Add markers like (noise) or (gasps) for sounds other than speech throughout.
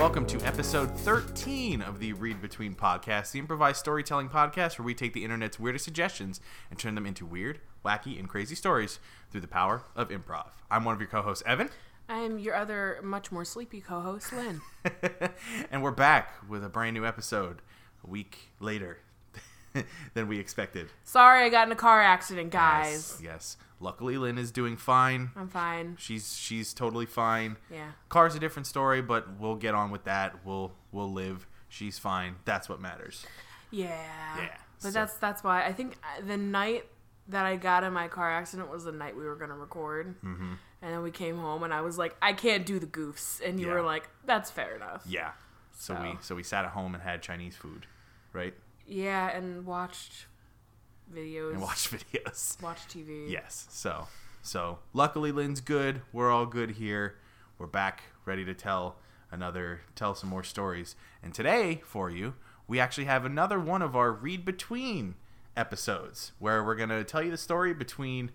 Welcome to episode 13 of the Read Between podcast, the improvised storytelling podcast where we take the internet's weirdest suggestions and turn them into weird, wacky, and crazy stories through the power of improv. I'm one of your co hosts, Evan, I'm your other, much more sleepy co host, Lynne. (laughs) and we're back with a brand new episode a week later (laughs) than we expected. Sorry I got in a car accident, guys. Yes, yes. Luckily, Lynne is doing fine. I'm fine. She's she's totally fine. Yeah. Car's a different story, but we'll get on with that. We'll we'll live. She's fine. That's what matters. Yeah. Yeah, But so- that's that's why I think uh, the night that I got in my car accident was the night we were gonna record. Mm-hmm. And then we came home and I was like, I can't do the goofs, and you Yeah. were like, that's fair enough. Yeah. So, So. we so we sat at home and had Chinese food, right? Yeah, and watched videos. And watched (laughs) videos. Watch TV. Yes. So so luckily Lynne's good. We're all good here. We're back ready to tell another tell some more stories. And today for you, we actually have another one of our read between episodes where we're going to tell you the story between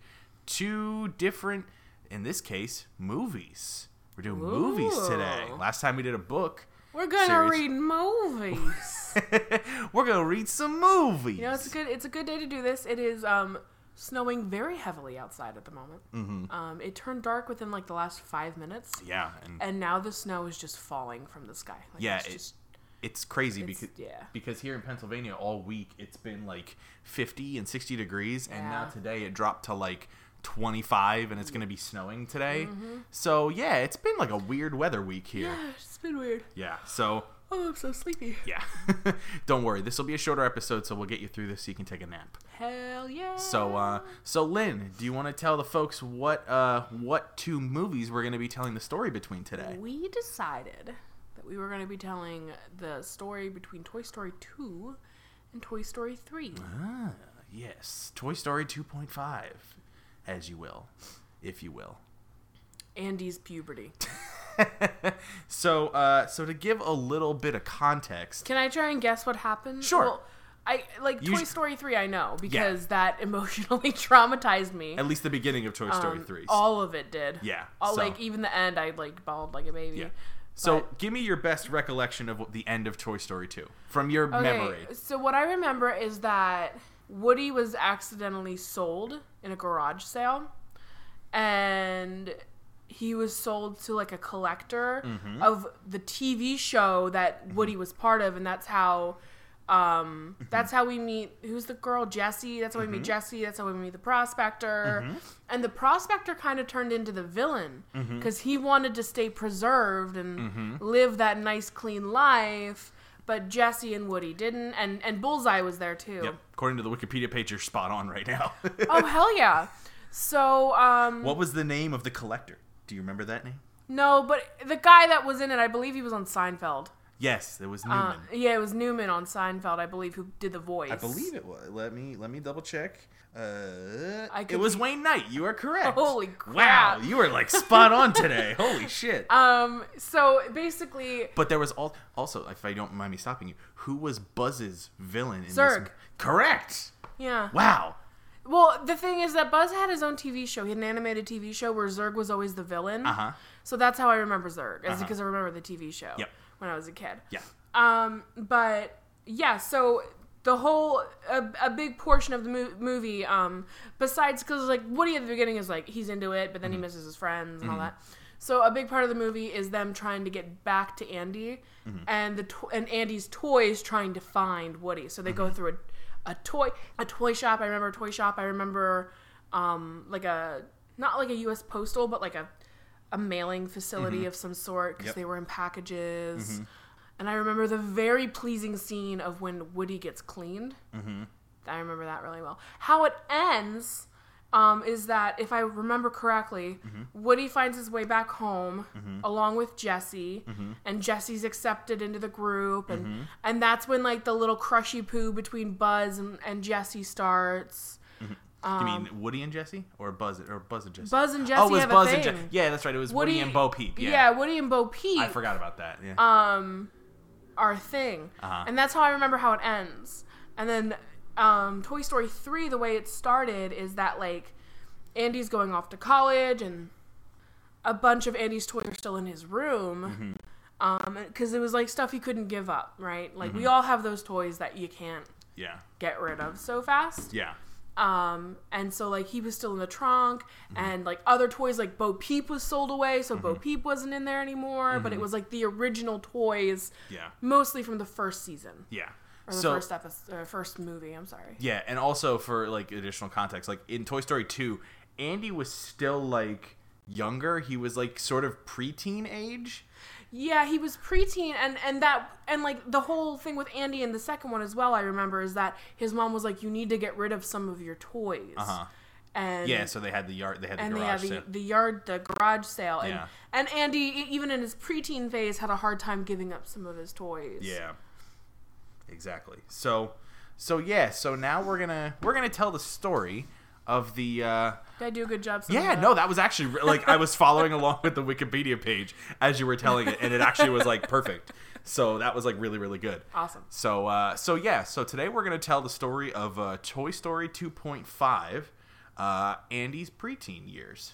two different in this case movies. We're doing movies today. Last time we did a book. We're gonna Series. read movies. (laughs) we're to read some movies. You know, it's a good it's a good day to do this. It is um snowing very heavily outside at the moment. Mm-hmm. Um, it turned dark within like the last five minutes, yeah, and and now the snow is just falling from the sky. Like, Yeah, it's it- just it's crazy It's- because yeah. because here in Pennsylvania all week it's been like 50 and 60 degrees and now today it dropped to like 25 and it's going to be snowing today. Mm-hmm. So yeah, it's been like a weird weather week here. yeah, it's been weird. Yeah. So Oh, I'm so sleepy. (laughs) yeah. (laughs) Don't worry. This will be a shorter episode so we'll get you through this so you can take a nap. Hell yeah. So uh so Lynne, do you want to tell the folks what uh what two movies we're going to be telling the story between today? we decided that we were going to be telling the story between Toy Story 2 and Toy Story 3. Ah, yes. Toy Story 2.5 as you will, if you will. Andy's puberty. (laughs) so, uh, so to give a little bit of context, Can I try and guess what happened? Sure. Well, I like You Toy sh- Story 3 I know because that (laughs) emotionally traumatized me. at least the beginning of Toy Story Um, 3. All of it did. Yeah, All so- like even the end, I like bawled like a baby. yeah. So, but- give me your best recollection of the end of Toy Story 2 from your Okay, memory. so what I remember is that Woody was accidentally sold in a garage sale, and he was sold to like a collector Mm-hmm. of the TV show that Woody was part of, and that's how. Um, Mm-hmm. that's how we meet. Who's the girl? Jessie. That's how we meet Jessie. That's how we meet the prospector. Mm-hmm. And the prospector kind of turned into the villain Mm-hmm. because he wanted to stay preserved and live that nice, clean life. But Jessie and Woody didn't, and and Bullseye was there too. Yep. According to the Wikipedia page, you're spot on right now. (laughs) Oh hell yeah! So um, what was the name of the collector? Do you remember that name? no, but the guy that was in it, I believe he was on Seinfeld. Yes, it was Uh, Newman. yeah, it was Newman on Seinfeld, I believe, who did the voice. I believe it was. Let me let me double check. Uh, it was be- Wayne Knight. You are correct. Holy Wow, crap. you were like spot on (laughs) today. Holy shit. Um, so basically, But there was all, also, if I don't mind me stopping you, who was Buzz's villain in Zurg. this? Correct. yeah. Wow. Well, the thing is that Buzz had his own TV show. He had an animated TV show where Zurg was always the villain. Uh huh. So that's how I remember Zurg, is Uh-huh. because I remember the TV show Yep. when I was a kid. Yeah. Um, but yeah, so the whole a, a big portion of the mo- movie, um, besides because like Woody at the beginning is like he's into it, but then he mm-hmm. misses his friends and all mm-hmm. that. So a big part of the movie is them trying to get back to Andy, mm-hmm. and the to- and Andy's toys trying to find Woody. So they go through a, a toy a toy shop. I remember a toy shop. I remember um like a not like a U.S. postal, but like a a mailing facility of some sort because Yep. they were in packages. And I remember the very pleasing scene of when Woody gets cleaned. Mm-hmm. I remember that really well. How it ends um, is that, if I remember correctly, Woody finds his way back home along with Jessie, and Jessie's accepted into the group, and and that's when like the little crushy poo between Buzz and, and Jessie starts. you mean Woody and Jessie, or Buzz or Buzz and Jessie? Um, Buzz and Jessie oh, it was have Buzz and. Jessie. Yeah, that's right. It was Woody, and Bo Peep. Yeah. yeah, Woody and Bo Peep. I forgot about that. Yeah. um our thing. Uh-huh. And that's how I remember how it ends. And then um Toy Story 3 the way it started is that like Andy's going off to college and a bunch of Andy's toys are still in his room. Um, because it was like stuff he couldn't give up, right? Like Mm-hmm. we all have those toys that you can't Yeah. get rid of so fast. Yeah. Um, and so like he was still in the trunk, Mm-hmm. and like other toys like Bo Peep was sold away, so Bo Peep wasn't in there anymore. But it was like the original toys, Mm-hmm. Yeah. mostly from the first season Yeah. or the So first episode, uh, first movie. I'm sorry. yeah, and also for like additional context, like in Toy Story 2, Andy was still like younger. He was like sort of preteen age. Yeah, he was preteen, and and that and like the whole thing with Andy in the second one as well. I remember is that his mom was like, "You need to get rid of some of your toys." Uh-huh. And Yeah, so they had the yard they had the and they garage had the, sale. the yard the garage sale and Yeah. and Andy even in his preteen phase had a hard time giving up some of his toys. Yeah. Exactly. So so yeah, so now we're to we're going to tell the story of the uh Did I do a good job? Yeah, it no, that was actually like I was following along with the Wikipedia page as you were telling it, and it actually was like perfect. So that was like really, really good. awesome. So, uh, so yeah, so today we're gonna tell the story of uh, Toy Story 2.5, uh, Andy's preteen years,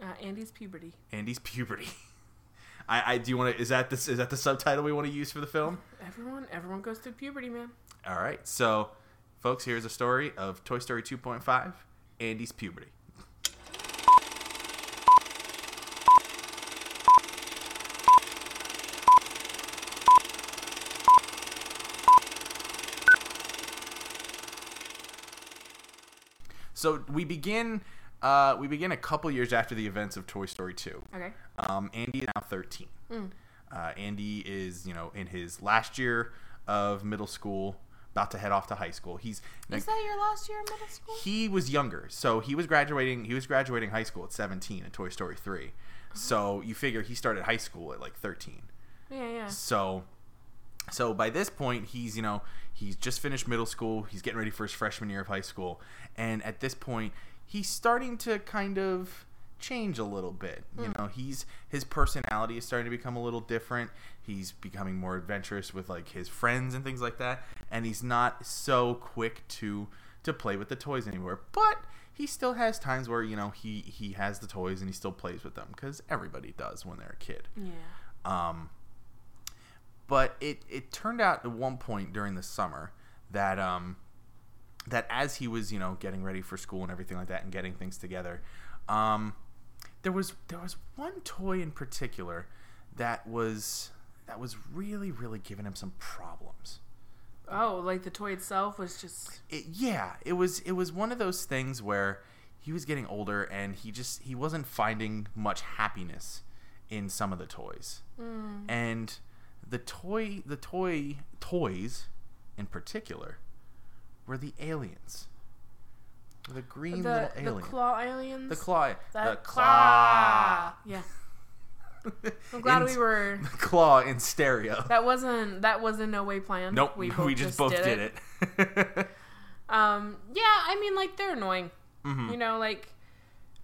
Uh, Andy's puberty. Andy's puberty. (laughs) I, I do you want to? Is that this? Is that the subtitle we want to use for the film? Everyone, everyone goes through puberty, man. All right, so folks, here's a story of Toy Story 2.5, Andy's puberty. So we begin. Uh, we begin a couple years after the events of Toy Story 2. Okay. Um, Andy is now 13. Uh, Andy is, you know, in his last year of middle school, about to head off to high school. He's Is that your last year middle school? he was younger, so he was graduating. He was graduating high school at 17 in Toy Story 3. So you figure he started high school at like 13. Yeah, yeah. So, so by this point, he's you know he's just finished middle school. He's getting ready for his freshman year of high school, and at this point, he's starting to kind of change a little bit. You know, he's his personality is starting to become a little different. He's becoming more adventurous with like his friends and things like that, and he's not so quick to to play with the toys anymore. But he still has times where you know he he has the toys and he still plays with them because everybody does when they're a kid. Yeah. Um, but it, it turned out at one point during the summer that um, that as he was you know getting ready for school and everything like that and getting things together, um, there was there was one toy in particular that was that was really really giving him some problems. Oh, like the toy itself was just. It, yeah, it was it was one of those things where he was getting older and he just he wasn't finding much happiness in some of the toys. Mm. And the toy the toy toys in particular were the aliens. The green The, little the claw aliens. the claw That the claw. Yeah. (laughs) I'm glad In- we were. (laughs) The Claw in stereo. That wasn't. That was in no way planned. Nope, we, we just, both did it. (laughs) Um. Yeah. I mean, like they're annoying. Mhm. You know, like.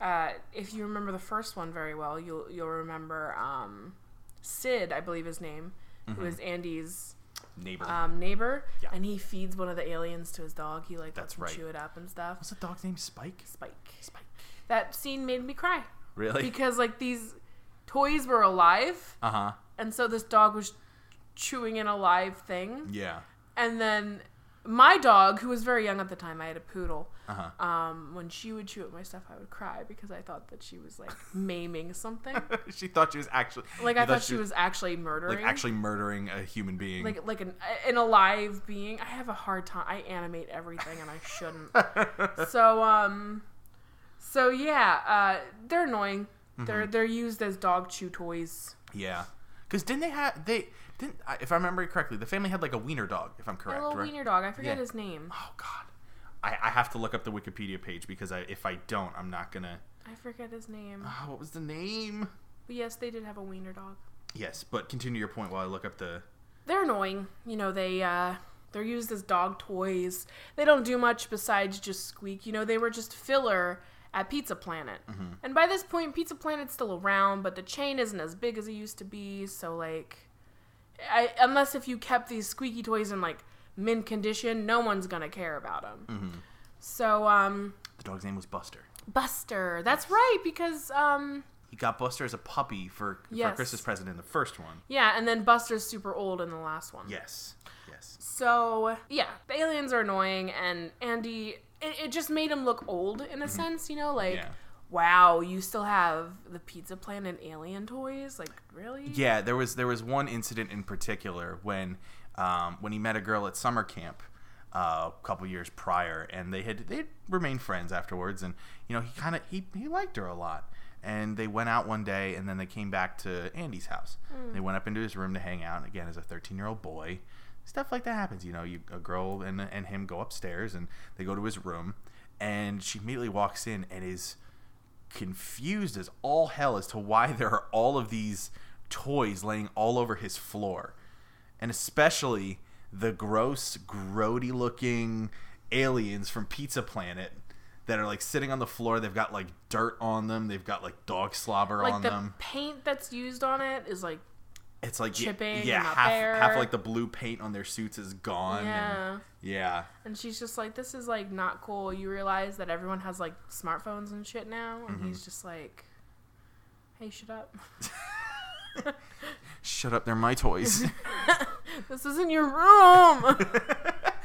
Uh, if you remember the first one very well, you'll you'll remember um, Sid, I believe his name, who is Andy's Neighbor. um, neighbor. Yeah. and he feeds one of the aliens to his dog. He like That's lets him right. chew it up and stuff. What's the dog's name? Spike. Spike. Spike. That scene made me cry Really? because like these toys were alive, Uh huh. and so this dog was chewing in a live thing, Yeah. and then my dog, who was very young at the time, I had a poodle. Uh huh. Um, when she would chew at my stuff, I would cry because I thought that she was like (laughs) maiming something. (laughs) she thought she was actually Like I thought she was actually murdering, like actually murdering a human being. like like an an alive being. I have a hard time. I animate everything, and I shouldn't. (laughs) so um, so yeah, uh, they're annoying. They're Mm-hmm. they're used as dog chew toys. yeah, because didn't they have they didn't I- if I remember correctly the family had like a wiener dog if I'm correct, A little right? wiener dog. I forget Yeah. his name. Oh God, I, I have to look up the Wikipedia page because I if I don't I'm not gonna. I forget his name. Oh, what was the name? But yes, they did have a wiener dog. Yes, but continue your point while I look up the. They're annoying. You know, they uh they're used as dog toys. They don't do much besides just squeak. You know, they were just filler at Pizza Planet. And by this point, Pizza Planet's still around, but the chain isn't as big as it used to be. So like, I, unless if you kept these squeaky toys in like mint condition, no one's gonna care about them. So um, The dog's name was Buster. Buster. That's right because um, He got Buster as a puppy for for Yes. Christmas present in the first one. Yeah, and then Buster's super old in the last one. Yes. Yes. So yeah, the aliens are annoying, and Andy, it, it just made him look old in a sense, you know, like. Mm-hmm. Yeah. Wow, you still have the Pizza Planet alien toys? Like, really? Yeah, there was there was one incident in particular when um, when he met a girl at summer camp uh, a couple years prior, and they had they remained friends afterwards, and you know he kind of he he liked her a lot, and they went out one day, and then they came back to Andy's house. They went up into his room to hang out. And again, as a thirteen year old boy, stuff like that happens. You know, you a girl and and him go upstairs, and they go to his room, and she immediately walks in and is confused as all hell as to why there are all of these toys laying all over his floor. And especially the gross, grody looking aliens from Pizza Planet that are like sitting on the floor. They've got like dirt on them, they've got like dog slobber Like on the them. paint that's used on it is like, It's like chipping yeah, and half half like the blue paint on their suits is gone. and- yeah. yeah. And she's just like, this is like not cool. You realize that everyone has like smartphones and shit now, and Mm-hmm. he's just like, hey, shut up. (laughs) Shut up, they're my toys. (laughs) this isn't your room.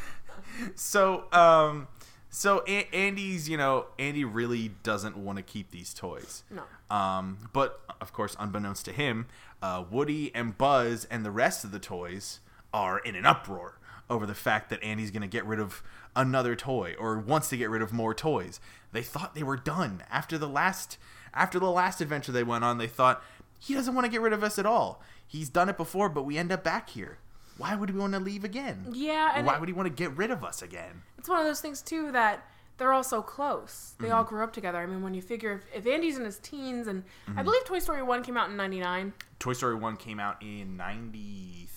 (laughs) so um so a- Andy's, you know, Andy really doesn't want to keep these toys. no. Um, but of course, unbeknownst to him, uh, Woody and Buzz and the rest of the toys are in an uproar over the fact that Andy's going to get rid of another toy or wants to get rid of more toys. They thought they were done after the last after the last adventure they went on. They thought he doesn't want to get rid of us at all. He's done it before, but we end up back here. Why would we want to leave again? Yeah, and Why it- would he want to get rid of us again? it's one of those things too that they're all so close. They Mm-hmm. all grew up together. I mean, when you figure if, if Andy's in his teens, and Mm-hmm. I believe Toy Story One came out in '99. Toy Story 1 came out in 93.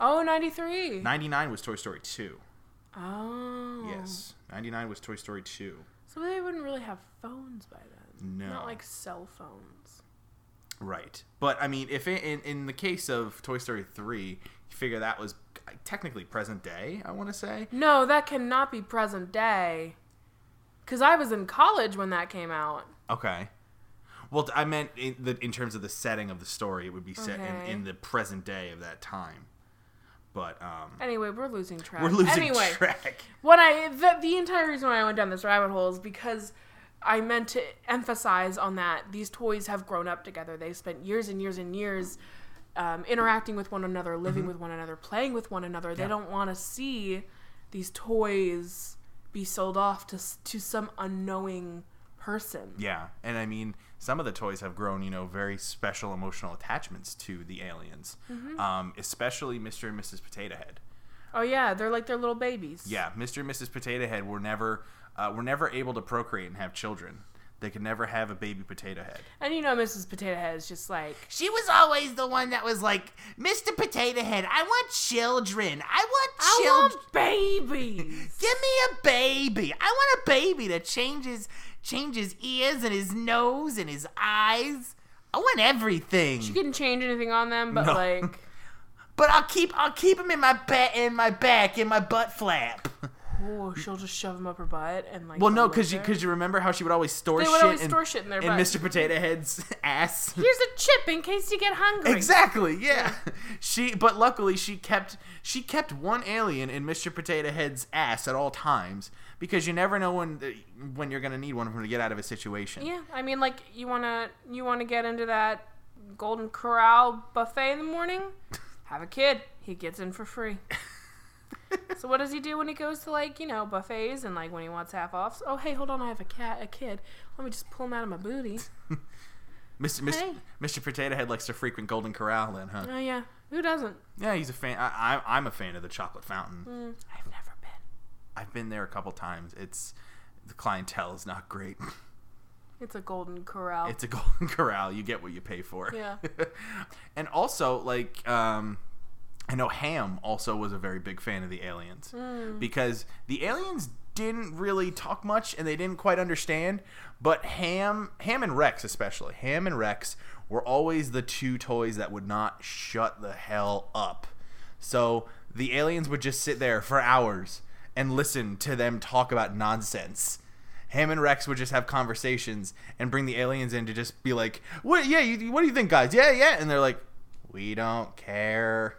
Oh, 93. 99 was Toy Story 2. Oh. Yes. 99 was Toy Story 2. So they wouldn't really have phones by then. No. Not like cell phones. Right. But, I mean, if it, in, in the case of Toy Story 3, you figure that was technically present day, I want to say. No, that cannot be present day. Cause I was in college when that came out. Okay. Well, I meant in, the, in terms of the setting of the story, it would be set Okay. in, in the present day of that time. But, um, Anyway, we're losing track. we're losing anyway, track. What I the, the entire reason why I went down this rabbit hole is because I meant to emphasize on that these toys have grown up together. They spent years and years and years um, interacting with one another, living with one another, playing with one another. They Mm-hmm. Don't want to see these toys be sold off to to some unknowing person. Yeah, and I mean, some of the toys have grown, you know, very special emotional attachments to the aliens, Mm-hmm. um, especially Mr. and Mrs. Potato Head. Oh yeah, they're like their little babies. Yeah, Mr. and Mrs. Potato Head were never uh, were never able to procreate and have children. They could never have a baby potato head. And you know, Mrs. Potato Head is just like, She was always the one that was like, Mr. Potato Head, I want children. I want children. I want babies. Give me a baby. I want a baby that changes changes ears and his nose and his eyes. I want everything. She couldn't change anything on them, but No. like, But I'll keep I'll keep him in my back in my back in my butt flap. Oh, she'll just shove them up her butt and like. Well, no, because you because you remember how she would always store They shit would always in, store shit in their in butt. Mr. Potato Head's (laughs) ass. Here's a chip in case you get hungry. Exactly. Yeah. (laughs) She but luckily she kept she kept one alien in Mr. Potato Head's ass at all times because you never know when when you're gonna need one of them to get out of a situation. Yeah, I mean, like you wanna you wanna get into that Golden Corral buffet in the morning. (laughs) Have a kid. He gets in for free. So what does he do when he goes to like you know buffets and like when he wants half offs? Oh hey, hold on, I have a cat, a kid. Let me just pull him out of my booty. (laughs) Mr. Mr. Hey. Mr. Potato Head likes to frequent Golden Corral then, huh? Oh yeah, who doesn't? Yeah, he's a fan. I, I, I'm a fan of the chocolate fountain. I've never been. I've been there a couple times. It's the clientele is not great. (laughs) It's a Golden Corral. It's a (laughs) Golden Corral. You get what you pay for. Yeah. and also, like, um, I know Hamm also was a very big fan of the aliens Hmm. because the aliens didn't really talk much and they didn't quite understand. But Hamm, Hamm and Rex especially, Hamm and Rex were always the two toys that would not shut the hell up. So the aliens would just sit there for hours and listen to them talk about nonsense. Hamm and Rex would just have conversations and bring the aliens in to just be like, "What? Yeah, you, what do you think, guys? Yeah, yeah." And they're like, "We don't care,"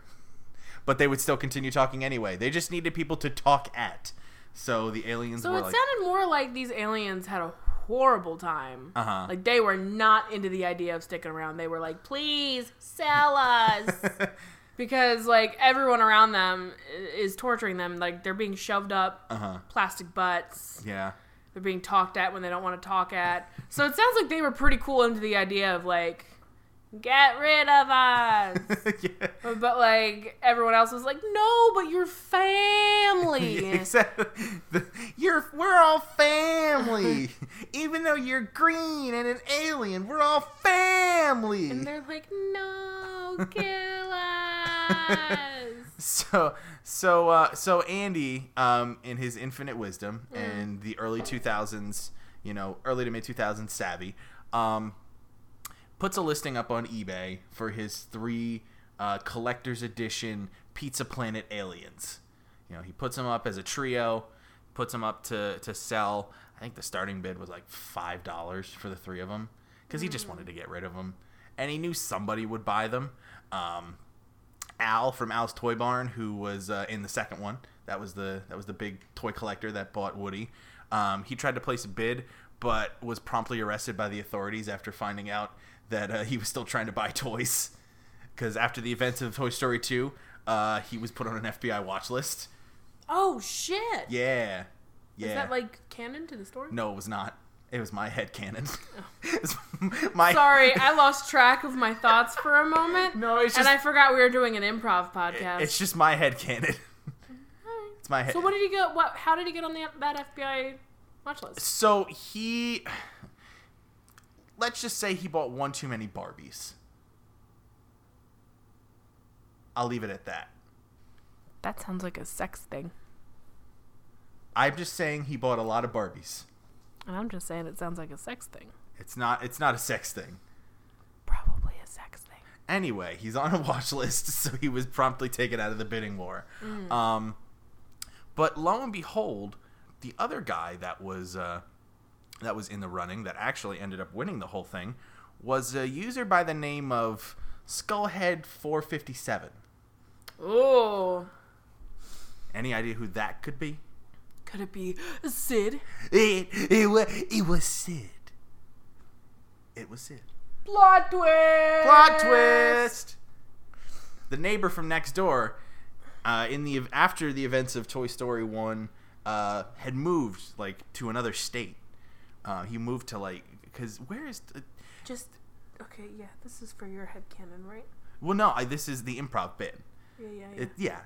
but they would still continue talking anyway. They just needed people to talk at. So the aliens So it like, sounded more like these aliens had a horrible time. Uh-huh. Like they were not into the idea of sticking around. They were like, "Please sell us," (laughs) because like everyone around them is torturing them. Like they're being shoved up uh-huh. plastic butts. Yeah. They're being talked at when they don't want to talk at. So it sounds like they were pretty cool into the idea of like, get rid of us. (laughs) yeah. but like everyone else was like, no, but you're family. (laughs) Except the, you're we're all family. (laughs) Even though you're green and an alien, we're all family. And they're like, no, kill us. so so uh, so Andy, um, in his infinite wisdom Mm. and the early two thousands, you know, early to mid two thousands savvy, um, puts a listing up on eBay for his three uh, collector's edition Pizza Planet aliens. You know, he puts them up as a trio, puts them up to to sell. I think the starting bid was like five dollars for the three of them because he just wanted to get rid of them, and he knew somebody would buy them. Um, Al from Al's Toy Barn, who was uh, in the second one. That was the that was the big toy collector that bought Woody. Um, he tried to place a bid, but was promptly arrested by the authorities after finding out that uh, he was still trying to buy toys. Because after the events of Toy Story 2, uh, he was put on an FBI watch list. oh shit. Yeah, yeah. Is that like canon to the story? no, it was not. It was my head canon. (laughs) It's my Sorry, (laughs) I lost track of my thoughts for a moment. No, it's just... and I forgot we were doing an improv podcast. it's just my head canon. It's my head. So what did he get? What? How did he get on the, that FBI watch list? So he, let's just say he bought one too many Barbies. I'll leave it at that. That sounds like a sex thing. I'm just saying he bought a lot of Barbies. And I'm just saying it sounds like a sex thing. It's not. It's not a sex thing. Probably a sex thing. Anyway, he's on a watch list, (laughs) so he was promptly taken out of the bidding war. Um, but lo and behold, the other guy that was uh, that was in the running that actually ended up winning the whole thing was a user by the name of Skullhead457. Oh, Any idea who that could be? could it be Sid? It it was it was Sid. It was Sid. Plot twist. Plot twist. The neighbor from next door, uh, in the after the events of Toy Story One, uh, had moved like to another state. Uh, he moved to like because where is the, Just okay. Yeah, this is for your head canon, right? well no I, this is the improv bit. Yeah, yeah, yeah. It, yeah,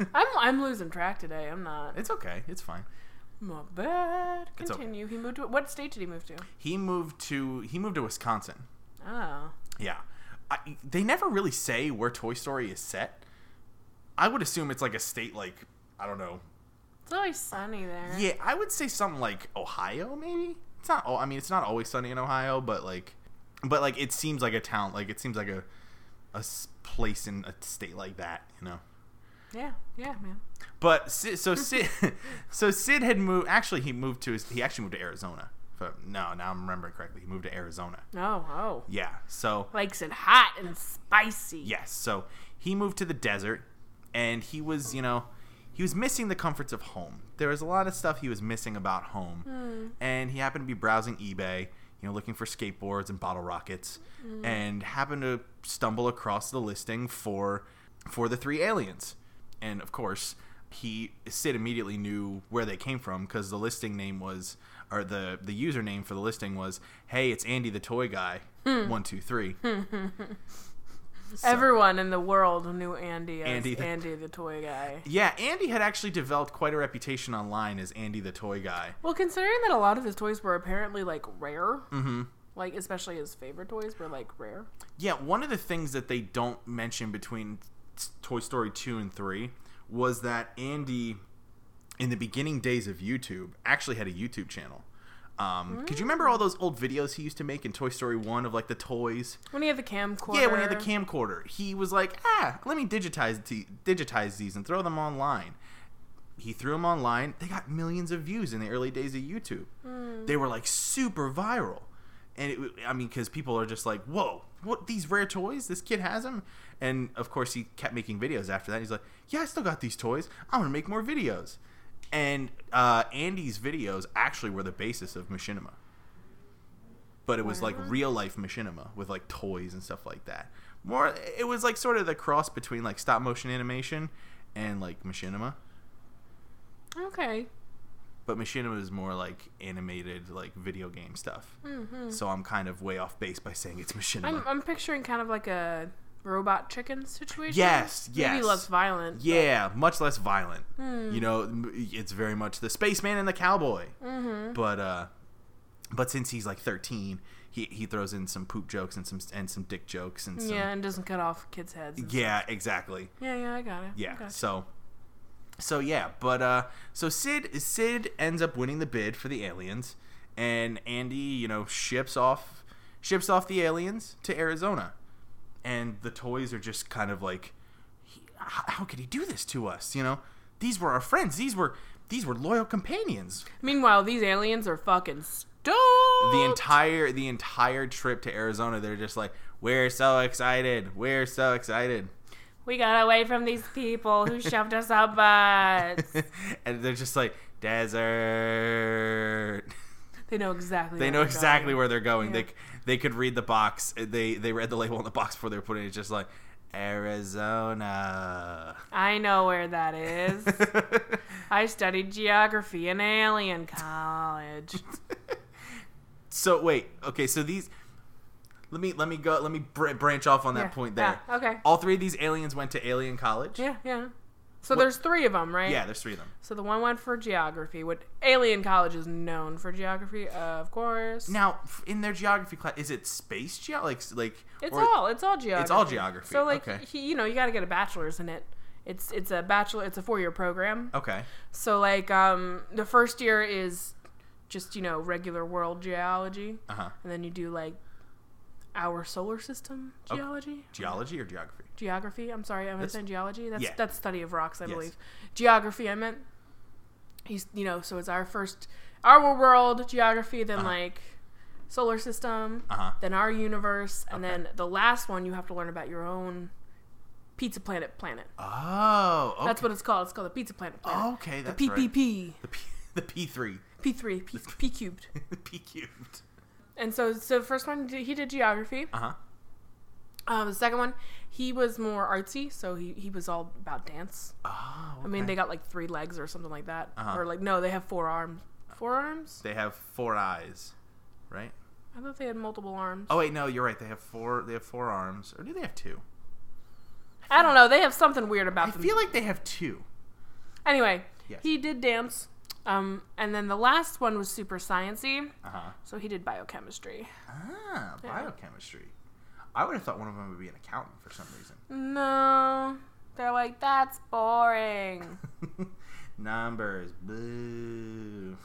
(laughs) I'm I'm losing track today. I'm not. it's okay. It's fine. My bad. It's okay. Continue. He moved to what state did he move to? He moved to he moved to Wisconsin. Oh. Yeah. I, they never really say where Toy Story is set. I would assume it's like a state like I don't know. It's always sunny there. Yeah, I would say something like Ohio maybe. It's not oh, I mean it's not always sunny in Ohio, but like but like it seems like a town, like it seems like a a place in a state like that, you know. Yeah, yeah, man. But Sid, so (laughs) Sid so Sid had moved actually he moved to his, he actually moved to Arizona. But no, now I'm remembering correctly. He moved to Arizona. Oh, oh. Yeah. So Likes it hot and spicy. Yes. So he moved to the desert and he was, you know, he was missing the comforts of home. There was a lot of stuff he was missing about home. Hmm. And he happened to be browsing eBay, you know, looking for skateboards and bottle rockets hmm. and happened to stumble across the listing for for the three aliens. And of course, he Sid immediately knew where they came from because the listing name was or the the username for the listing was, "Hey, it's Andy the toy guy." Hmm. One, two, three. (laughs) So- Everyone in the world knew Andy as Andy Andy the- the, toy guy. Yeah, Andy had actually developed quite a reputation online as Andy the toy guy. Well, considering that a lot of his toys were apparently like rare, mm-hmm. like especially his favorite toys were like rare. Yeah, one of the things that they don't mention between Toy Story 2 and 3 was that Andy, in the beginning days of YouTube, actually had a YouTube channel. Um, Could you remember all those old videos he used to make in Toy Story 1 of like the toys? When he had the camcorder. Yeah, when he had the camcorder, he was like, "Ah, let me digitize the, digitize these and throw them online." he threw them online. They got millions of views in the early days of YouTube. They were like super viral, and it, I mean, because people are just like, "Whoa, what these rare toys? This kid has them." And of course, he kept making videos after that. He's like, "Yeah, I still got these toys. I'm gonna make more videos." And uh, Andy's videos actually were the basis of Machinima but it was like real life machinima with like toys and stuff like that. More, it was like sort of the cross between like stop motion animation and like machinima, Okay. but machinima is more like animated like video game stuff. So I'm kind of way off base by saying it's machinima. I'm, I'm picturing kind of like a robot chicken situation. Yes, yes. Maybe less violent. but- yeah, much less violent. Hmm. You know, it's very much the spaceman and the cowboy. Mm-hmm. But uh, but since he's like 13, he he throws in some poop jokes and some and some dick jokes and some Yeah, and doesn't cut off kids' heads. yeah exactly. Yeah, yeah, I got it. Yeah. Got So so yeah, but uh so Sid Sid ends up winning the bid for the aliens and Andy, you know, ships off ships off the aliens to Arizona. And the toys are just kind of like how, how could he do this to us, you know? These were our friends. These were these were loyal companions. Meanwhile, these aliens are fucking stoked. The entire the entire trip to Arizona, they're just like, "We're so excited. We're so excited." we got away from these people who shoved us up butts. (laughs) and they're just like desert. They know exactly. They where know they're exactly going. where they're going. Yeah. They they could read the box. They they read the label on the box before they were putting it. Just like Arizona. I know where that is. (laughs) I studied geography in alien college. (laughs) so wait, okay. So these. Let me let me go. Let me br- branch off on that Yeah, point there. yeah, okay. All three of these aliens went to alien college. Yeah, yeah. So What- there's three of them, right? Yeah, there's three of them. So the one went for geography. What alien college is known for geography, of course. Now, in their geography class, is it space geo? Like, like It's or- all it's all geography. It's all geography, So like okay. he, you know, you got to get a bachelor's in it. It's it's a bachelor. It's a four year program. Okay. So like um the first year is just you know regular world geology, Uh huh. and then you do like our solar system Okay. geology. Geology or geography? Geography. I'm sorry, I meant saying geology. That's yeah. that's study of rocks, I Yes. believe. Geography. I meant. He's you know so it's our first our world geography, then Uh-huh. like solar system, Uh huh. then our universe, and Okay. then the last one you have to learn about your own pizza planet planet. Oh, okay. That's what it's called. It's called the pizza planet planet. Okay, the that's right. PPP, The P, the P (laughs) three, P3, P, (laughs) P cubed. P cubed. And so, so the first one he did- geography. Uh huh. Um, the second one, he was more artsy, so he, he was all about dance. Oh. I mean, they got like three legs or something like that, Uh-huh. or like no, they have four arms. Four arms? they have four eyes, right? I thought they had multiple arms. Oh wait, no, you're right. They have four. They have four arms, or do they have two? I don't know. They have something weird about I them. I feel like they have two. anyway, Yes. he did dance. Um, and then the last one was super sciency, Uh huh. so he did biochemistry. Ah, Yeah. biochemistry. I would have thought one of them would be an accountant for some reason. No, they're like that's boring. (laughs) Numbers, boo.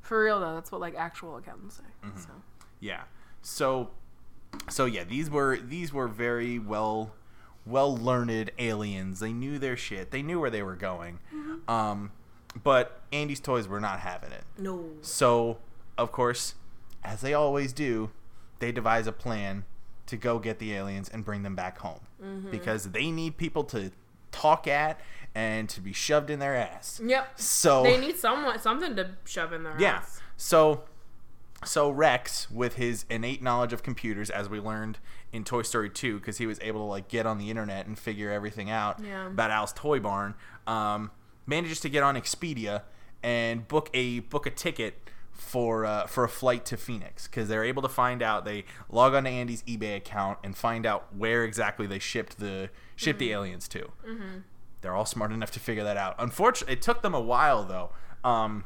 For real though, that's what like actual accountants say. Mm-hmm. So Yeah. So so yeah, these were these were very well well learned aliens. They knew their shit. They knew where they were going. Um but Andy's toys were not having it. no. So, of course, as they always do, they devise a plan to go get the aliens and bring them back home because they need people to talk at and to be shoved in their ass. Yep. So They need someone something to shove in their yeah. ass. Yeah. So so Rex with his innate knowledge of computers as we learned in Toy Story 2 cuz he was able to like get on the internet and figure everything out Yeah. about Al's toy barn um manages to get on Expedia and book a book a ticket for uh, for a flight to Phoenix cuz they're able to find out they log on to Andy's eBay account and find out where exactly they shipped the shipped the aliens to. They're all smart enough to figure that out. Unfortunately, it took them a while though, um,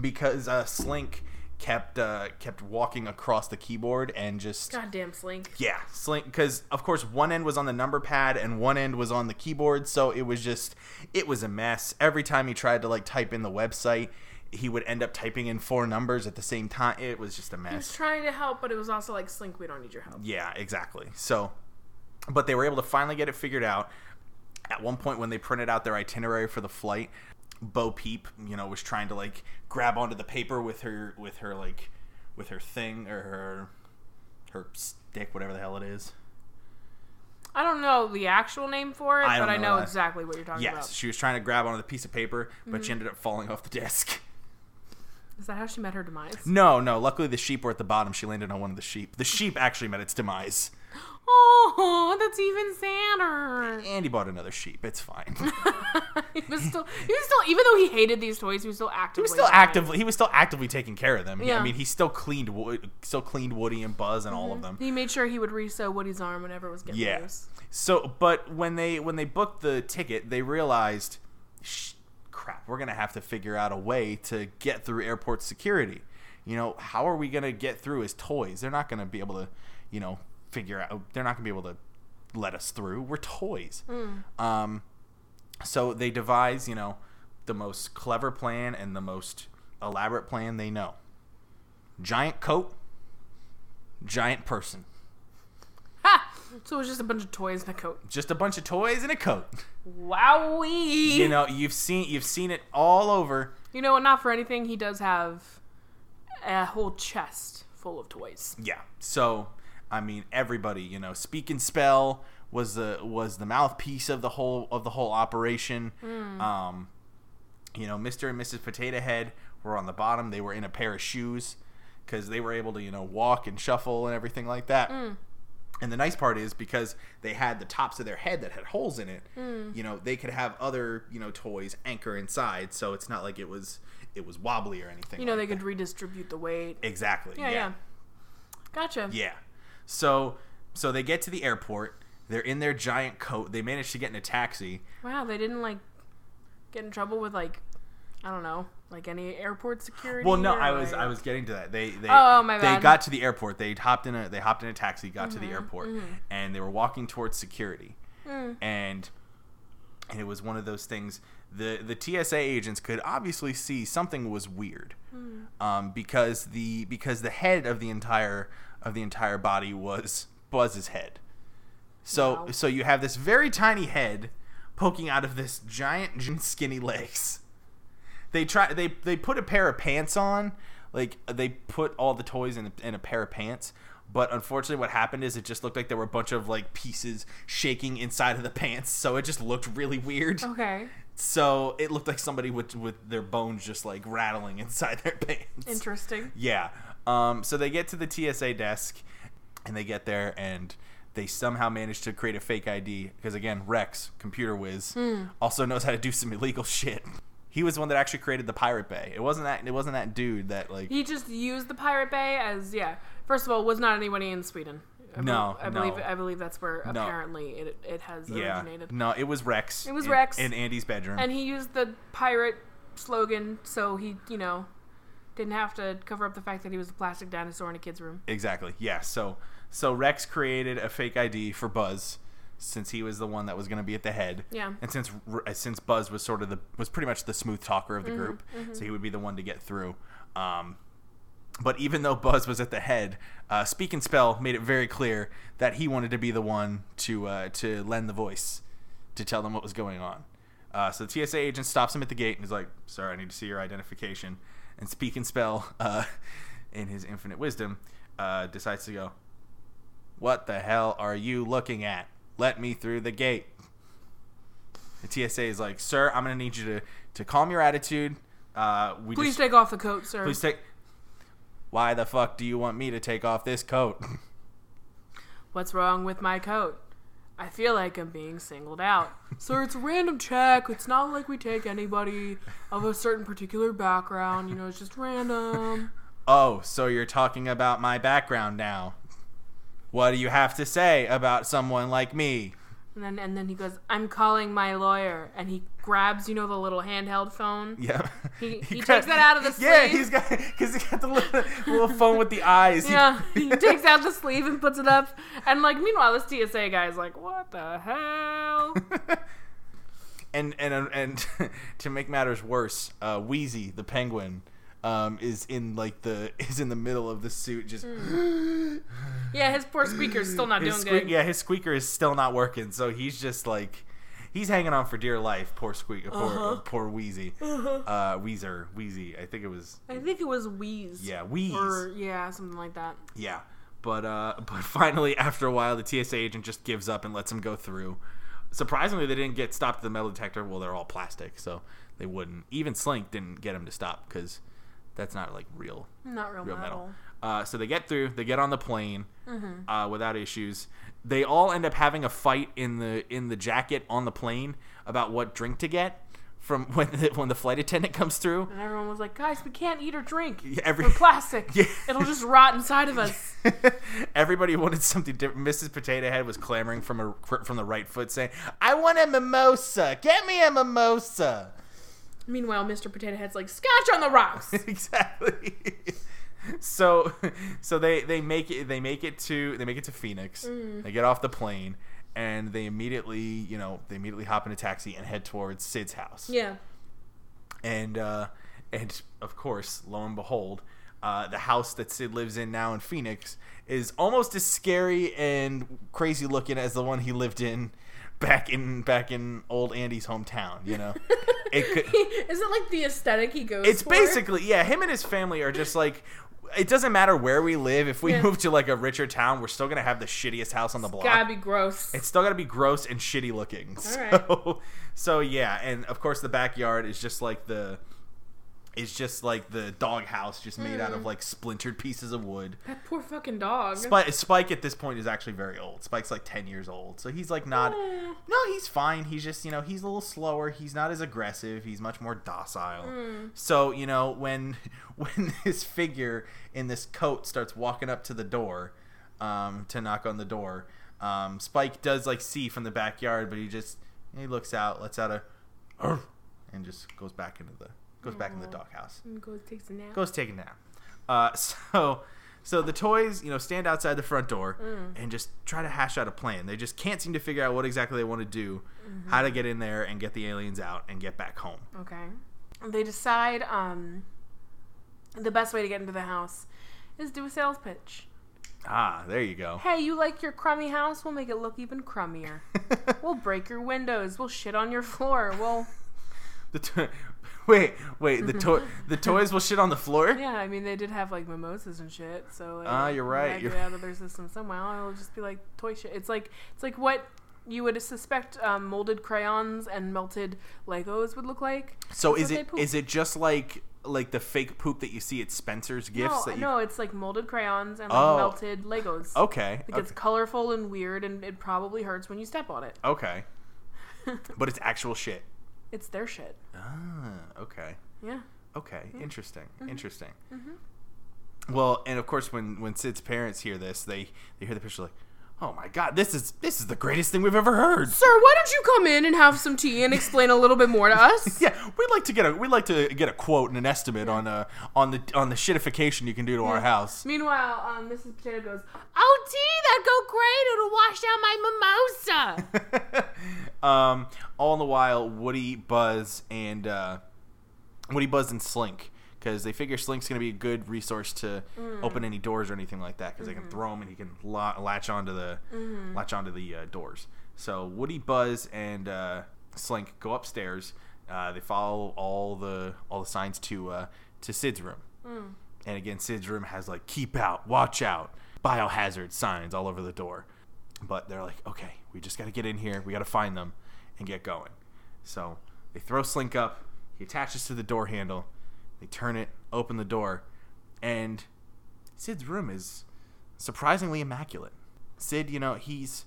because uh, Slink kept uh, kept walking across the keyboard and just Goddamn Slink. yeah, Slink. Because of course one end was on the number pad and one end was on the keyboard, so it was just it was a mess. Every time he tried to like type in the website, he would end up typing in four numbers at the same time. It was just a mess. He was trying to help, but it was also like Slink, we don't need your help. Yeah, exactly. So, but they were able to finally get it figured out. At one point, when they printed out their itinerary for the flight, Bo Peep, you know, was trying to like grab onto the paper with her with her like with her thing or her her stick, whatever the hell it is. I don't know the actual name for it, I but I know know that. exactly what you're talking Yes, about. Yes, she was trying to grab onto the piece of paper, but Mm-hmm. she ended up falling off the desk. Is that how she met her demise? No, no. Luckily, the sheep were at the bottom. She landed on one of the sheep. The sheep actually met its demise. Oh, that's even sadder. Andy bought another sheep. It's fine. (laughs) he was still, he was still, even though he hated these toys, he was still actively. He was still trying. actively. He was still actively taking care of them. He- I mean, he still cleaned, still cleaned Woody and Buzz and all of mm-hmm. them. He made sure he would resew Woody's arm whenever it was getting Yeah. loose. So, but when they when they booked the ticket, they realized, crap, we're gonna have to figure out a way to get through airport security. You know, how are we gonna get through as toys? They're not gonna be able to, you know, figure out. They're not gonna be able to let us through. We're toys. Um, so they devise, you know, the most clever plan and the most elaborate plan they know. Giant coat, giant person. Ha! So it was just a bunch of toys and a coat. Just a bunch of toys and a coat. Wowee! you know you've seen you've seen it all over You know? Not for anything, he does have a whole chest full of toys. yeah so i mean everybody you know speak and spell was the was the mouthpiece of the whole of the whole operation hmm. um you know mr and mrs potato head were on the bottom they were in a pair of shoes because they were able to you know walk and shuffle and everything like that hmm. And the nice part is because they had the tops of their head that had holes in it, hmm. you know, they could have other, you know, toys anchor inside, so it's not like it was it was wobbly or anything. You know, like they could redistribute the weight. that. exactly. Yeah, yeah. Gotcha. Yeah. So so they get to the airport. They're in their giant coat. They manage to get in a taxi. Wow, they didn't like get in trouble with like I don't know, like any airport security. Well, no, I was like- I was getting to that. They they Oh, oh, my they bad. Mm-hmm, got to the airport. They hopped in a they hopped in a taxi, got to the airport, and they were walking towards security. Mm. And and it was one of those things. The the TSA agents could obviously see something was weird, Mm. um, because the because the head of the entire of the entire body was Buzz's head. So Wow. so you have this very tiny head poking out of this giant (laughs) skinny legs. They try they they put a pair of pants on, like they put all the toys in a, in a pair of pants. But unfortunately, what happened is it just looked like there were a bunch of like pieces shaking inside of the pants, so it just looked really weird. Okay. So it looked like somebody with with their bones just like rattling (laughs) inside their pants. Interesting. Yeah. Um, so they get to the TSA desk, and they get there, and they somehow manage to create a fake ID because again, Rex, computer whiz, also knows how to do some illegal (laughs) shit. He was the one that actually created the Pirate Bay. It wasn't that. It wasn't that dude that like. He just used the Pirate Bay as yeah. First of all, was not anybody in Sweden. I No, I believe. I believe that's where No. apparently it it has yeah. originated. No, it was Rex. It was in- Rex. in Andy's bedroom. And he used the pirate slogan, so he you know didn't have to cover up the fact that he was a plastic dinosaur in a kid's room. Exactly. Yeah. So so Rex created a fake ID for Buzz, since he was the one that was going to be at the head. Yeah. And since uh, since Buzz was sort of the was pretty much the smooth talker Mm-hmm, of the group, so he would be the one to get through. Um, but even though Buzz was at the head, uh, Speak and Spell made it very clear that he wanted to be the one to uh, to lend the voice to tell them what was going on. Uh, so the TSA agent stops him at the gate and is like, "Sir, I need to see your identification." And Speak and Spell, (laughs) uh, in his infinite wisdom, uh, decides to go. What the hell are you looking at? Let me through the gate. The TSA is like, "Sir, I'm gonna need you to to calm your attitude. Uh, we Please just, take off the coat, sir. please take. Why the fuck do you want me to take off this coat? What's wrong with my coat? I feel like I'm being singled out. So it's a random check. It's not like we take anybody of a certain particular background. You know, it's just random. oh, so you're talking about my background now? What do you have to say about someone like me? And then and then he goes, "I'm calling my lawyer." And he grabs, you know, the little handheld phone. Yeah. (laughs) He- he gra- takes that out of the sleeve. Yeah, he's got because he got the little, little phone with the eyes. Yeah, he takes out the sleeve and puts it up. And like, meanwhile, this TSA guy is like, "What the hell?" (laughs) and and and (laughs) to make matters worse, uh, Wheezy the penguin um, is in like the (laughs) is in the middle of the suit, just (gasps) Yeah, his poor squeaker's still not his doing squeak, good. yeah, his squeaker is still not working, so he's just like he's hanging on for dear life. Poor Squeak, poor Uh-huh. poor Wheezy, uh, Weezer, Wheezy. I think it was I think it was Wheeze. yeah Wheeze. Or yeah, something like that. Yeah, but uh, (laughs) but finally, after a while, the TSA agent just gives up and lets him go through. Surprisingly, they didn't get stopped at the metal detector. Well, they're all plastic, so they wouldn't. Even Slink didn't get him to stop because that's not like real Not real, real metal. metal. Uh, so they get through. They get on the plane Mm-hmm. uh, without issues. They all end up having a fight in the in the jacket on the plane about what drink to get from (laughs) when the, when the flight attendant comes through. And everyone was like, "Guys, we can't eat or drink. (laughs) Every- We're plastic. (laughs) Yeah. It'll just rot inside of us." Everybody wanted something different. Mrs. Potato Head was clamoring from a from the right foot, saying, "I want a mimosa. Get me a mimosa." Meanwhile, Mr. Potato Head's like, "Scotch on the rocks." (laughs) exactly. (laughs) so, so they they make it they make it to they make it to Phoenix. Mm. They get off the plane and they immediately you know they immediately hop in a taxi and head towards Sid's house. yeah. And uh, and of course, lo and behold, uh, the house that Sid lives in now in Phoenix is almost as scary and crazy looking as the one he lived in back in back in old Andy's hometown. You know, (laughs) it could. Is it like the aesthetic he goes? It's for? basically yeah. Him and his family are just like. It doesn't matter where we live. If we Yeah. move to like a richer town, we're still gonna have the shittiest house on the block. It's gotta be gross. It's still gotta be gross and shitty looking. (laughs) So, so yeah, and of course the backyard is just like the, is just like the dog house, just made out Mm. of like splintered pieces of wood. that poor fucking dog. Spike, Spike at this point is actually very old. Spike's like ten years old, so he's like not. No, he's fine. He's just you know he's a little slower. He's not as aggressive. He's much more docile. Hmm. So you know when (laughs) when this figure in this coat starts walking up to the door um, to knock on the door, um, Spike does like see from the backyard, but he just he looks out, lets out a, and just goes back into the goes back in the doghouse And goes takes a nap. goes take a nap. Uh, (laughs) so, so the toys, you know, stand outside the front door and just try to hash out a plan. They just can't seem to figure out what exactly they want to do, how to get in there and get the aliens out and get back home. Okay. They decide um, the best way to get into the house is do a sales pitch. Ah, there you go. Hey, you like your crummy house? We'll make it look even crummier. (laughs) we'll break your windows. We'll shit on your floor. We'll (laughs) the to- (laughs) wait, wait. The toy, (laughs) the toys will shit on the floor. yeah. I mean, they did have like mimosas and shit. So like, Ah, you're right, Get you're- it out of their system somehow. It'll just be like toy shit. It's like it's like what you would suspect um, molded crayons and melted Legos would look like. So That's is it is it just like like the fake poop that you see at Spencer's Gifts? no, that you, no, it's like molded crayons and like Oh. melted Legos. Okay. Like it's colorful and weird, and it probably hurts when you step on it. Okay. (laughs) but it's actual shit. It's their shit. Ah, okay. Yeah. Okay, interesting, Mm-hmm. interesting. Well, and of course, when when Sid's parents hear this, they they hear the picture like, "Oh my god, this is this is the greatest thing we've ever heard." Sir, why don't you come in and have some tea and explain a little bit more to us? (laughs) Yeah, we'd like to get a we'd like to get a quote and an estimate on uh on the on the shitification you can do to our house. Meanwhile, um, Mrs. Potato goes, "Oh, tea, that'd go great. It'll wash down my mimosa." (laughs) um, all the while, Woody, Buzz, and uh, Woody, Buzz, and Slink, because they figure Slink's gonna be a good resource to open any doors or anything like that, because they can throw him and he can la- latch onto the latch onto the uh, doors. So Woody, Buzz, and uh, Slink go upstairs. Uh, they follow all the all the signs to uh, to Sid's room. And again, Sid's room has like "keep out," "watch out," biohazard signs all over the door. But they're like, okay, we just got to get in here. We got to find them and get going. So they throw Slink up. He attaches to the door handle. They turn it, open the door, and Sid's room is surprisingly immaculate. Sid, you know, he's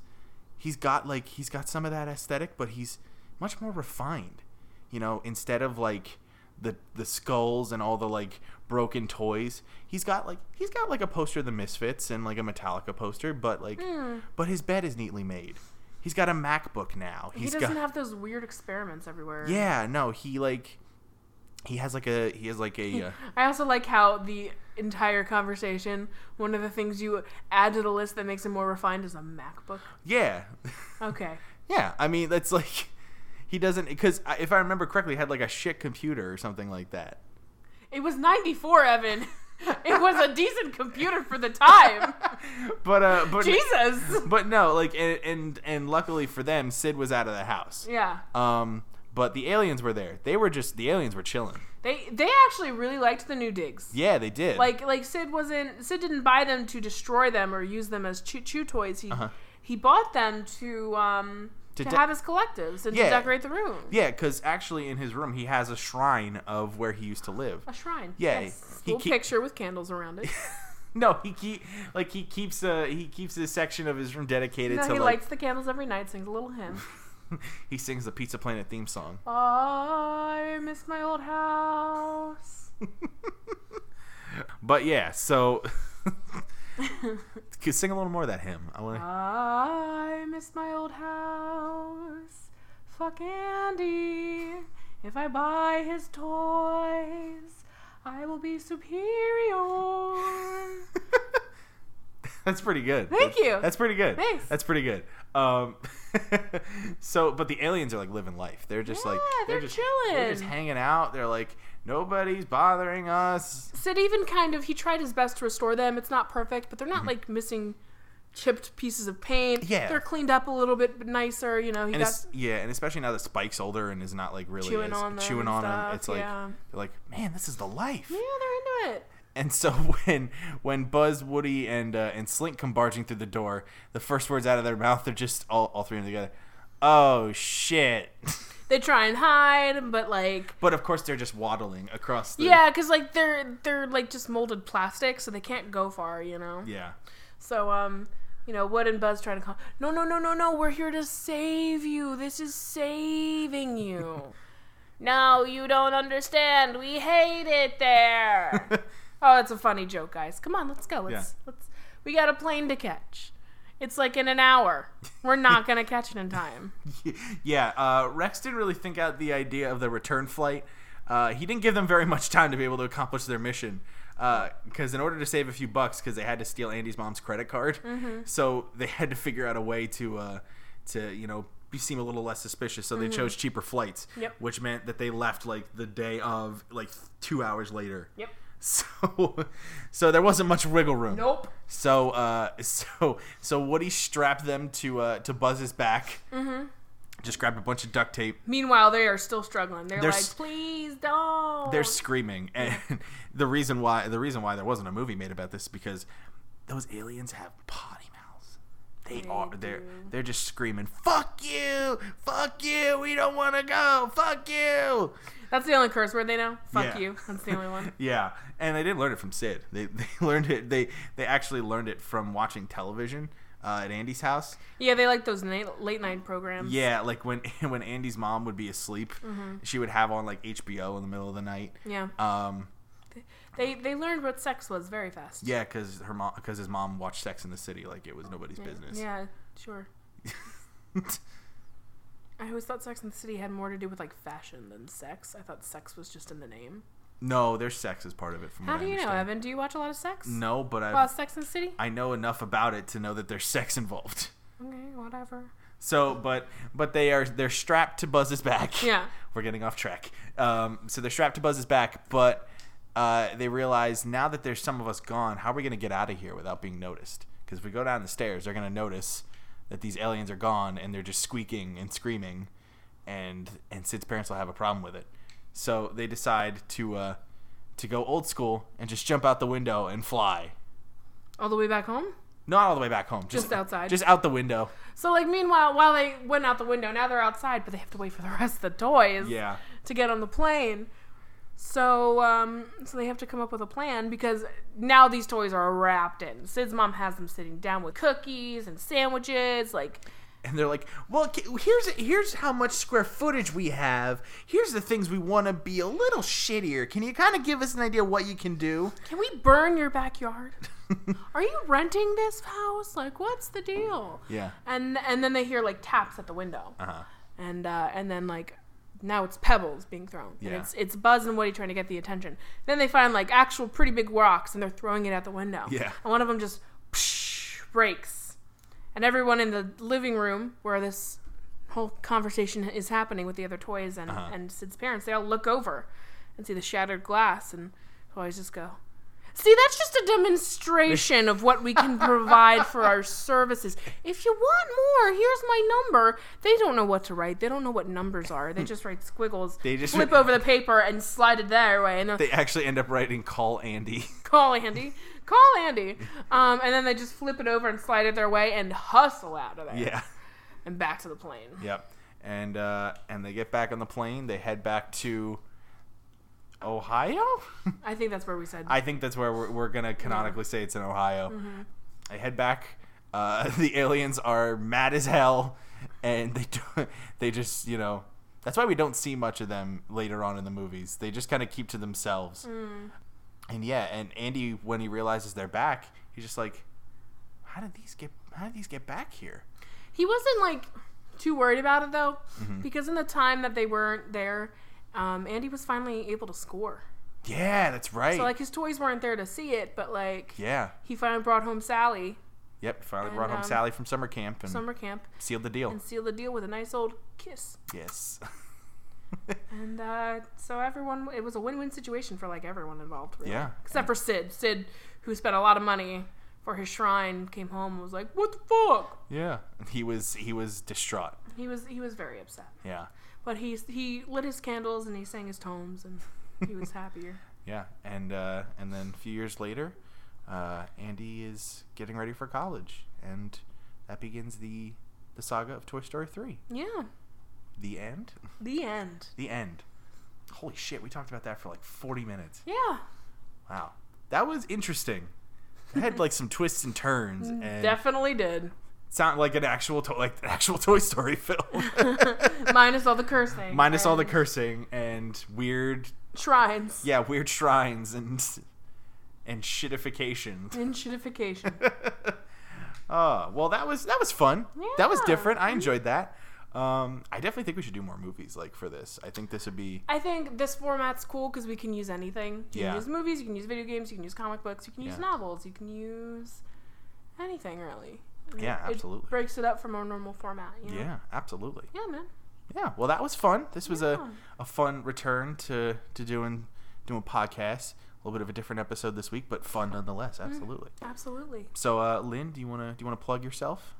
he's got like he's got some of that aesthetic, but he's much more refined. You know, instead of like the the skulls and all the like broken toys, he's got like he's got like a poster of the Misfits and like a Metallica poster, but like hmm. but his bed is neatly made. He's got a MacBook now. He doesn't got have those weird experiments everywhere. yeah, no, he like he has like a he has like a (laughs) uh, I also like how the entire conversation, one of the things you add to the list that makes it more refined is a MacBook. yeah Okay. (laughs) yeah. I mean that's like he doesn't because if I remember correctly, he had like a shit computer or something like that. It was 94, Evan. (laughs) It was a decent computer for the time. but uh, but Jesus. but no, like and, and and luckily for them, Sid was out of the house. Yeah. Um, but the aliens were there. They were just the aliens were chilling. They they actually really liked the new digs. Yeah, they did. Like like Sid wasn't Sid didn't buy them to destroy them or use them as chew, chew toys. He Uh-huh. he bought them to um To to, de- have his collectives and Yeah. to decorate the room. yeah, because actually in his room he has a shrine of where he used to live. A shrine. Yeah, Yes. he Little keep- picture with candles around it. (laughs) (laughs) No, he keep like he keeps uh he keeps this section of his room dedicated no, to he like lights the candles every night, sings a little hymn. (laughs) (laughs) he sings the Pizza Planet theme song. I miss my old house. (laughs) But yeah, so (laughs) could sing a little more of that hymn. I want to. I miss my old house. Fuck Andy. If I buy his toys, I will be superior. That's pretty good. Thank That's- you. That's pretty good. Thanks. That's pretty good. Um, so, but the aliens are like living life. They're just like Yeah, they're just chilling. They're just hanging out. They're like nobody's bothering us. Sid even kind of he tried his best to restore them. It's not perfect, but they're not like missing chipped pieces of paint. Mm-hmm. Yeah. they're cleaned up a little bit nicer. You know, he And got yeah, and especially now that Spike's older and is not like really Chewing as- on them chewing on stuff, them. It's like yeah. they're like, man, this is the life. yeah, they're into it. And so (laughs) when when Buzz, Woody, and uh, and Slink come barging through the door, the first words out of their mouth are just all, all three of them together. Oh shit! (laughs) They try and hide, but like but of course they're just waddling across. the... yeah, because like they're they're like just molded plastic, so they can't go far. You know. Yeah. So um, you know, Wood and Buzz trying to call. No, no, no, no, no. We're here to save you. This is saving you. (laughs) no, you don't understand. We hate it there. Oh, it's a funny joke, guys. Come on, let's go. Let's Yeah. let's. We got a plane to catch. It's like in an hour. We're not gonna (laughs) catch it in time. (laughs) yeah, uh, Rex didn't really think out the idea of the return flight. Uh, he didn't give them very much time to be able to accomplish their mission. Because in order to save a few bucks, because they had to steal Andy's mom's credit card, so they had to figure out a way to, uh, to you know, be, seem a little less suspicious. So they chose cheaper flights, Yep. which meant that they left like the day of, like two hours later. Yep. (laughs) So, so there wasn't much wiggle room. Nope. So, uh, (laughs) so, so Woody strapped them to uh, to Buzz's back. Mm-hmm. Just grabbed a bunch of duct tape. Meanwhile, they are still struggling. They're, They're like, please don't. They're screaming, and (laughs) the reason why the reason why there wasn't a movie made about this is because those aliens have potty mouths. They, They are they're they're just screaming, "Fuck you! Fuck you! We don't want to go! Fuck you!" That's the only curse word they know. Fuck Yeah. you. That's the only one. (laughs) Yeah, and they didn't learn it from Sid. They (laughs) they learned it. They they actually learned it from watching television uh, at Andy's house. Yeah, they like those night, late night programs. Yeah, like when (laughs) when Andy's mom would be asleep, Mm-hmm. she would have on like HBO in the middle of the night. Yeah. Um, They they learned what sex was very fast. yeah, because her mom, because his mom watched Sex in the City like it was nobody's business. Yeah, sure. I always thought Sex and the City had more to do with like fashion than sex. I thought sex was just in the name. no, there's sex as part of it. From How do you know. Evan? Do you watch a lot of sex? No, but I About Sex and the City? I know enough about it to know that there's sex involved. (laughs) Okay, whatever. So, but but they are they're strapped to Buzz's back. (laughs) Yeah. (laughs) we're getting off track. Um, so they're strapped to Buzz's back, but uh, they realize now that there's some of us gone, how are we going to get out of here without being noticed? Because if we go down the stairs, they're going to notice that these aliens are gone and they're just squeaking and screaming, and and Sid's parents will have a problem with it. So they decide to uh, to go old school and just jump out the window and fly. All the way back home? Not all the way back home, just, Just outside. just out the window. So like meanwhile while they went out the window, now they're outside, but they have to wait for the rest of the toys Yeah. to get on the plane. So um so they have to come up with a plan because now these toys are wrapped in. Sid's mom has them sitting down with cookies and sandwiches, like and they're like, "Well, here's here's how much square footage we have. Here's the things we want to be a little shittier. Can you kind of give us an idea what you can do?" Can we burn your backyard? Are you renting this house? Like, what's the deal? Yeah. And and then they hear like taps at the window, Uh huh. and uh, and then like now it's pebbles being thrown, and Yeah. it's it's Buzz and Woody trying to get the attention. Then they find like actual pretty big rocks, and they're throwing it at the window. Yeah. And one of them just breaks, and everyone in the living room where this whole conversation is happening with the other toys and Uh-huh. and Sid's parents, they all look over and see the shattered glass, and toys just go. See, that's just a demonstration of what we can provide for our services. If you want more, here's my number. They don't know what to write. They don't know what numbers are. They just write squiggles. They just- flip over the paper and slide it their way, and they'll actually end up writing "Call Andy." (laughs) call Andy, call Andy, um, and then they just flip it over and slide it their way and hustle out of there yeah. and back to the plane. Yep. And uh, and they get back on the plane. They head back to Ohio. I think that's where we said. I think that's where we're, we're gonna canonically say it's in Ohio. I head back. Uh, (laughs) the aliens are mad as hell, and they do, (laughs) they just you know that's why we don't see much of them later on in the movies. They just kind of keep to themselves. And yeah, and Andy when he realizes they're back, he's just like, how did these get how did these get back here? He wasn't like too worried about it though, Mm-hmm. because in the time that they weren't there, um, Andy was finally able to score. Yeah, that's right. So like his toys weren't there to see it, but like yeah. he finally brought home Sally Yep, finally And, brought home um, Sally from summer camp and summer camp sealed the deal. and sealed the deal with a nice old kiss. Yes. (laughs) And uh, so everyone, it was a win-win situation for like everyone involved. Really. Yeah. Except for Sid. Sid, who spent a lot of money for his shrine, came home and was like, "What the fuck?" yeah. He was he was distraught. He was he was very upset. Yeah. But he he lit his candles and he sang his tomes and he was happier. (laughs) Yeah. And uh, and then a few years later, uh, Andy is getting ready for college, and that begins the the saga of Toy Story three. Yeah. The end. The end. (laughs) The end. Holy shit! We talked about that for like forty minutes. Yeah. Wow. That was interesting. It had like some twists and turns, (laughs) and Definitely did. Sound like an actual to- like an actual (laughs) Toy Story film. (laughs) Minus all the cursing. minus all the and cursing and weird shrines. yeah weird shrines and and shitification And shitification. oh (laughs) well that was that was fun that was Yeah. different i enjoyed that um i definitely think we should do more movies like for this i think this would be I think this format's cool because we can use anything. You Yeah. can use movies, you can use video games, you can use comic books, you can use Yeah. novels, you can use anything really. Yeah, it- absolutely. It breaks it up from our normal format. You know? yeah absolutely Yeah, man. yeah well that was fun this was Yeah. a, a fun return to to doing doing podcasts a little bit of a different episode this week but fun nonetheless Mm. absolutely Absolutely. so uh lynne do you want to do you want to plug yourself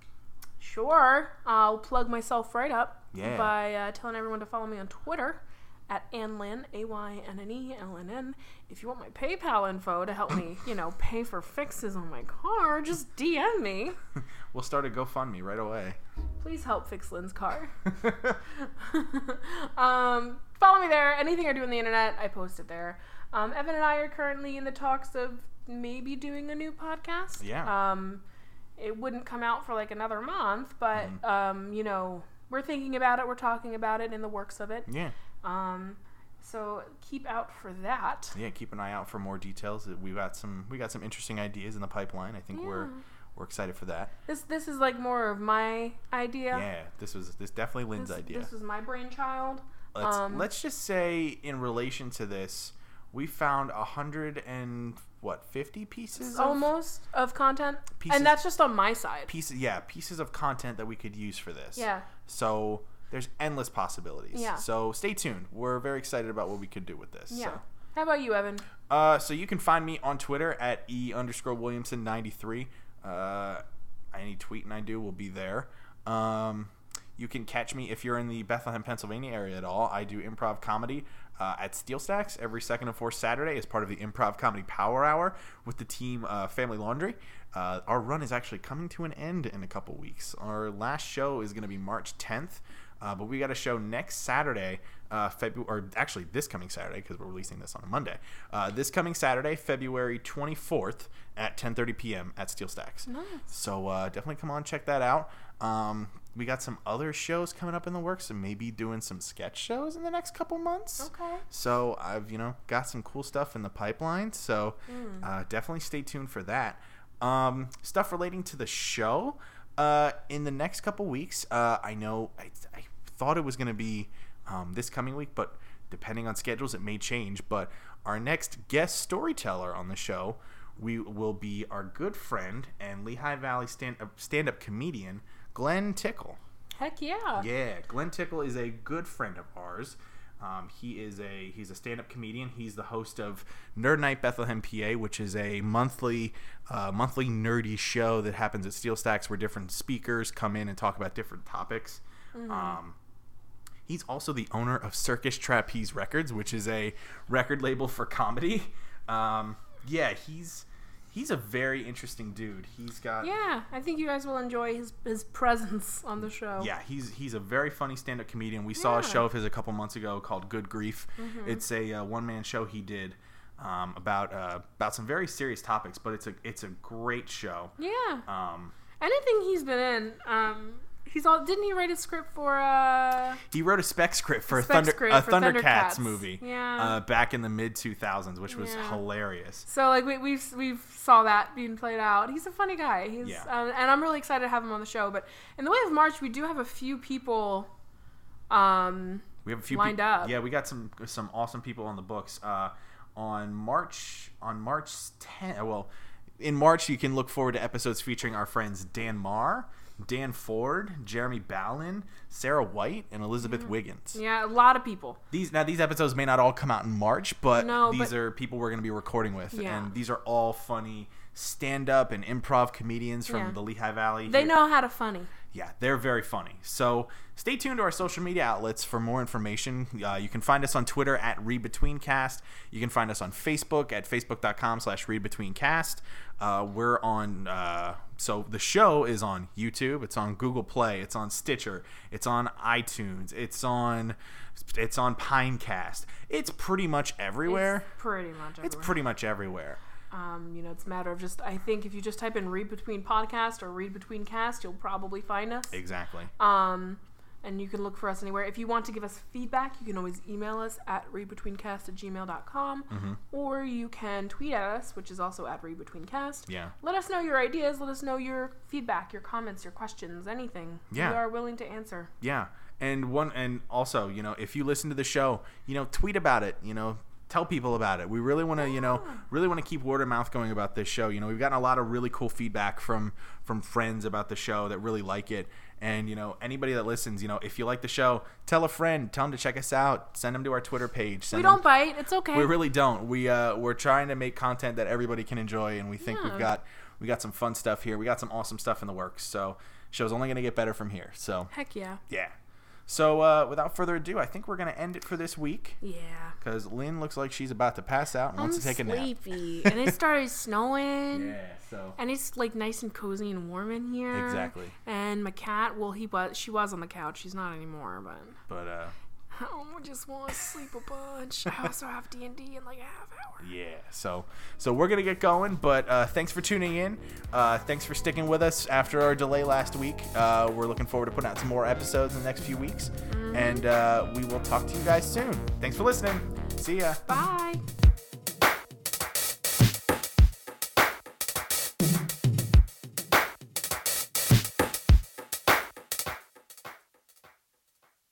Sure. I'll plug myself right up Yeah. by uh, telling everyone to follow me on Twitter at Anlin, A Y N N E L N N. If you want my PayPal info to help me, (coughs) you know, pay for fixes on my car, just DM me. (laughs) we'll start a gofundme right away Please help fix Lynne's car. (laughs) (laughs) um, follow me there. Anything I do on the internet, I post it there. Um, Evan and I are currently in the talks of maybe doing a new podcast. Yeah. Um, it wouldn't come out for like another month, but Mm-hmm. um, you know, we're thinking about it. We're talking about it in the works of it. yeah Um, so keep out for that. yeah keep an eye out for more details we got some we got some interesting ideas in the pipeline i think we're we're excited for that This this is like more of my idea. yeah this was this definitely lynne's This, idea this was my brainchild. let's um, let's just say in relation to this we found a hundred and what 50 pieces of almost of content, Pieces- and that's just on my side. pieces yeah pieces of content that we could use for this Yeah. so there's endless possibilities Yeah. so stay tuned we're very excited about what we could do with this Yeah. so. How about you, Evan? Uh, so you can find me on Twitter at e underscore Williamson ninety three. Uh, any tweeting I do will be there. Um, you can catch me if you're in the Bethlehem, Pennsylvania area at all. I do improv comedy uh, at Steel Stacks every second and fourth Saturday as part of the Improv Comedy Power Hour with the team uh, Family Laundry. Uh, our run is actually coming to an end in a couple weeks. Our last show is going to be March 10th. Uh, but we got a show next Saturday, uh, February, or actually this coming Saturday because we're releasing this on a Monday. Uh, this coming Saturday, February 24th at 10:30 p.m. at Steel Stacks. Nice. So uh, definitely come on, check that out. Um, we got some other shows coming up in the works, and maybe doing some sketch shows in the next couple months. Okay. So I've you know got some cool stuff in the pipeline. So uh, definitely stay tuned for that. Um, stuff relating to the show. Uh, in the next couple weeks, uh, I know I, I thought it was going to be um, this coming week, but depending on schedules, it may change. But our next guest storyteller on the show, we will be our good friend and Lehigh Valley stand stand up comedian Glenn Tickle. Heck yeah. Yeah, Glenn Tickle is a good friend of ours. Um, he is a he's a stand-up comedian. He's the host of Nerd Night Bethlehem, PA, which is a monthly uh, monthly nerdy show that happens at Steel Stacks, where different speakers come in and talk about different topics. Um, he's also the owner of Circus Trapeze Records, which is a record label for comedy. Um, yeah, he's he's a very interesting dude. He's got Yeah, I think you guys will enjoy his his presence on the show. yeah, he's he's a very funny stand-up comedian. We saw a Mm-hmm. show of his a couple months ago called Good Grief. It's a uh, one-man show he did um, about uh, about some very serious topics, but it's a it's a great show. Yeah. Um, Anything he's been in, um, he's all. Didn't he write a script for? uh he wrote a spec script for a Spec Thunder script a for Thundercats, Thundercats. movie Yeah. uh, back in the mid 2000s, which was Yeah. hilarious. So like we we've we've saw that being played out. He's a funny guy. He's Yeah. um, and I'm really excited to have him on the show. But in the way of March, we do have a few people. Um, We have a few lined peop- up. Yeah, we got some some awesome people on the books. Uh, on March on March 10th. Well, in March you can look forward to episodes featuring our friends Dan Marr, Dan Ford, Jeremy Ballin, Sarah White, and Elizabeth Wiggins. yeah, a lot of people. These now these episodes may not all come out in March, but No, these but- are people we're going to be recording with, Yeah. and these are all funny stand-up and improv comedians from Yeah. the Lehigh Valley. They here. know how to funny. Yeah, they're very funny. So stay tuned to our social media outlets for more information. Uh, you can find us on Twitter at ReadBetweenCast. You can find us on Facebook at facebook.com slash ReadBetweenCast. Uh, we're on, uh, so the show is on YouTube. It's on Google Play. It's on Stitcher. It's on iTunes. It's on, it's on Pinecast. It's pretty much everywhere. It's pretty much. Everywhere. It's pretty much everywhere. Um, you know, it's a matter of just. I think if you just type in "read between podcast" or "read between cast," you'll probably find us. Exactly. Um, and you can look for us anywhere. If you want to give us feedback, you can always email us at readbetweencast at gmail.com Mm-hmm. or you can tweet at us, which is also at readbetweencast. Yeah. Let us know your ideas. Let us know your feedback, your comments, your questions, anything. Yeah. We are willing to answer. Yeah, and one and also, you know, if you listen to the show, you know, tweet about it. You know, tell people about it. We really want to, you know, really want to keep word of mouth going about this show. You know, we've gotten a lot of really cool feedback from from friends about the show that really like it. And you know, anybody that listens, you know, if you like the show, tell a friend, tell them to check us out, send them to our Twitter page. Send We don't bite. It's okay. we really don't. We uh, we're trying to make content that everybody can enjoy, and we think Yeah. we've got we got some fun stuff here. We got some awesome stuff in the works. So show's only going to get better from here. So Heck yeah. yeah. So uh, without further ado, I think we're going to end it for this week Yeah. because Lynne looks like she's about to pass out and wants I'm to take a nap. sleepy. and it started (laughs) snowing. Yeah. So And it's like nice and cozy and warm in here. Exactly. And my cat, well, he was, she was on the couch. She's not anymore, but but uh, I just want to sleep a bunch. I also have D and D in like a half hour. yeah. So so we're gonna get going. But uh, thanks for tuning in. Uh, thanks for sticking with us after our delay last week. Uh, we're looking forward to putting out some more episodes in the next few weeks, and uh, we will talk to you guys soon. Thanks for listening. See ya. Bye.